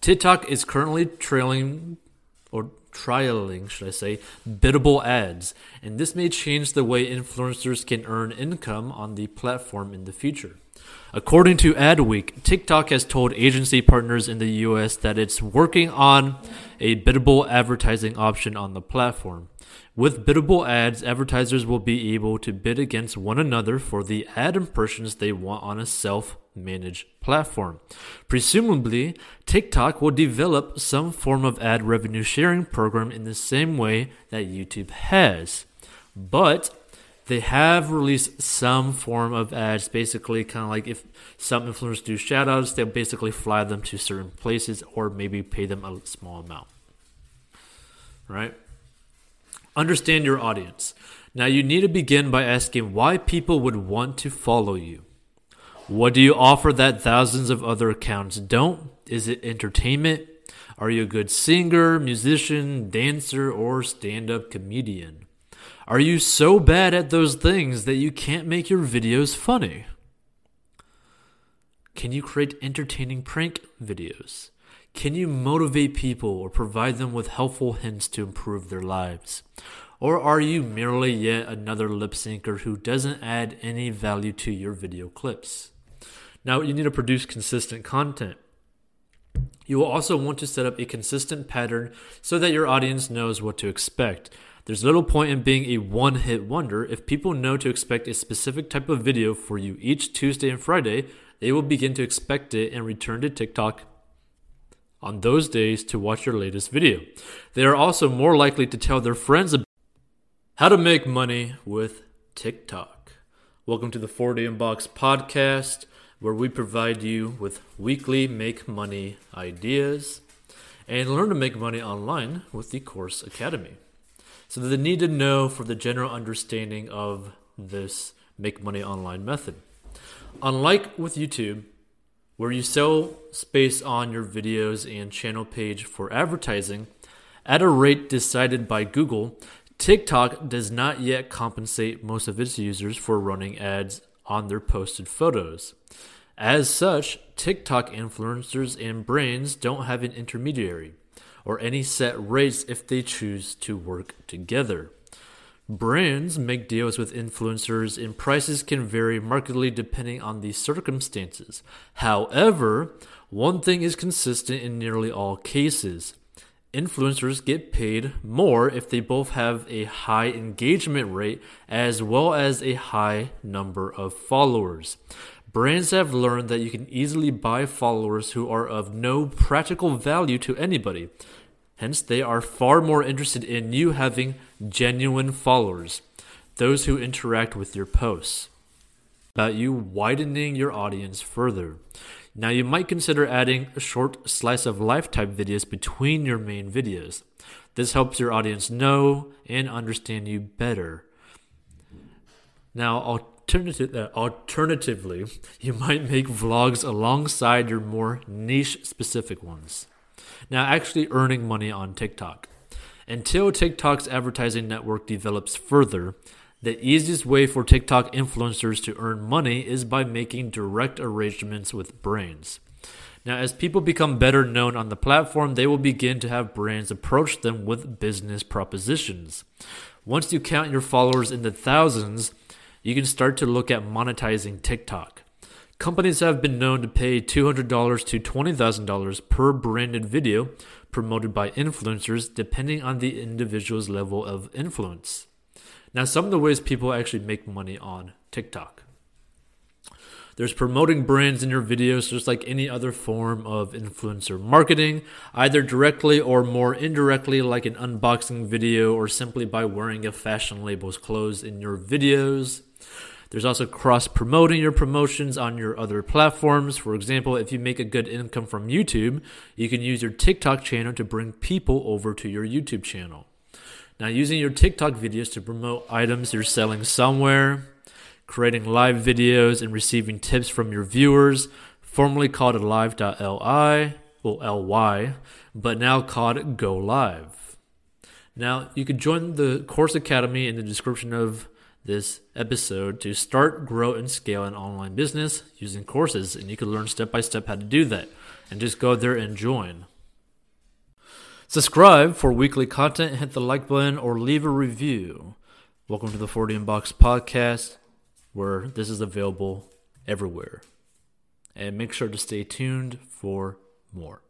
TikTok is currently trailing or trialing, should I say, biddable ads, and this may change the way influencers can earn income on the platform in the future. According to Adweek, TikTok has told agency partners in the US that it's working on a biddable advertising option on the platform. With biddable ads, advertisers will be able to bid against one another for the ad impressions they want on a self managed platform. Presumably, TikTok will develop some form of ad revenue sharing program in the same way that YouTube has. But they have released some form of ads, basically, kind of like if some influencers do shoutouts, they'll basically fly them to certain places or maybe pay them a small amount. Right? Understand your audience. Now, you need to begin by asking why people would want to follow you. What do you offer that thousands of other accounts don't? Is it entertainment? Are you a good singer, musician, dancer, or stand up comedian? Are you so bad at those things that you can't make your videos funny? Can you create entertaining prank videos? Can you motivate people or provide them with helpful hints to improve their lives? Or are you merely yet another lip syncer who doesn't add any value to your video clips? Now, you need to produce consistent content. You will also want to set up a consistent pattern so that your audience knows what to expect. There's little point in being a one hit wonder. If people know to expect a specific type of video for you each Tuesday and Friday, they will begin to expect it and return to TikTok on those days to watch your latest video. They are also more likely to tell their friends about how to make money with TikTok. Welcome to the 40 Inbox podcast, where we provide you with weekly make money ideas and learn to make money online with the Course Academy. So, the need to know for the general understanding of this make money online method. Unlike with YouTube, where you sell space on your videos and channel page for advertising at a rate decided by Google, TikTok does not yet compensate most of its users for running ads on their posted photos. As such, TikTok influencers and brands don't have an intermediary or any set rates if they choose to work together. Brands make deals with influencers and prices can vary markedly depending on the circumstances. However, one thing is consistent in nearly all cases. Influencers get paid more if they both have a high engagement rate as well as a high number of followers. Brands have learned that you can easily buy followers who are of no practical value to anybody. Hence, they are far more interested in you having genuine followers, those who interact with your posts. About you widening your audience further. Now, you might consider adding a short slice of life type videos between your main videos. This helps your audience know and understand you better. Now, uh, alternatively, you might make vlogs alongside your more niche specific ones now actually earning money on TikTok. Until TikTok's advertising network develops further, the easiest way for TikTok influencers to earn money is by making direct arrangements with brands. Now, as people become better known on the platform, they will begin to have brands approach them with business propositions. Once you count your followers in the thousands, you can start to look at monetizing TikTok. Companies have been known to pay $200 to $20,000 per branded video promoted by influencers, depending on the individual's level of influence. Now, some of the ways people actually make money on TikTok. There's promoting brands in your videos, just like any other form of influencer marketing, either directly or more indirectly, like an unboxing video, or simply by wearing a fashion label's clothes in your videos. There's also cross promoting your promotions on your other platforms. For example, if you make a good income from YouTube, you can use your TikTok channel to bring people over to your YouTube channel. Now, using your TikTok videos to promote items you're selling somewhere, creating live videos, and receiving tips from your viewers, formerly called live.li, well, ly, but now called Go Live. Now, you can join the Course Academy in the description of this episode to start, grow, and scale an online business using courses, and you can learn step by step how to do that. and just go there and join. Subscribe for weekly content, hit the like button, or leave a review. Welcome to the 40 Inbox Podcast, where this is available everywhere. And make sure to stay tuned for more.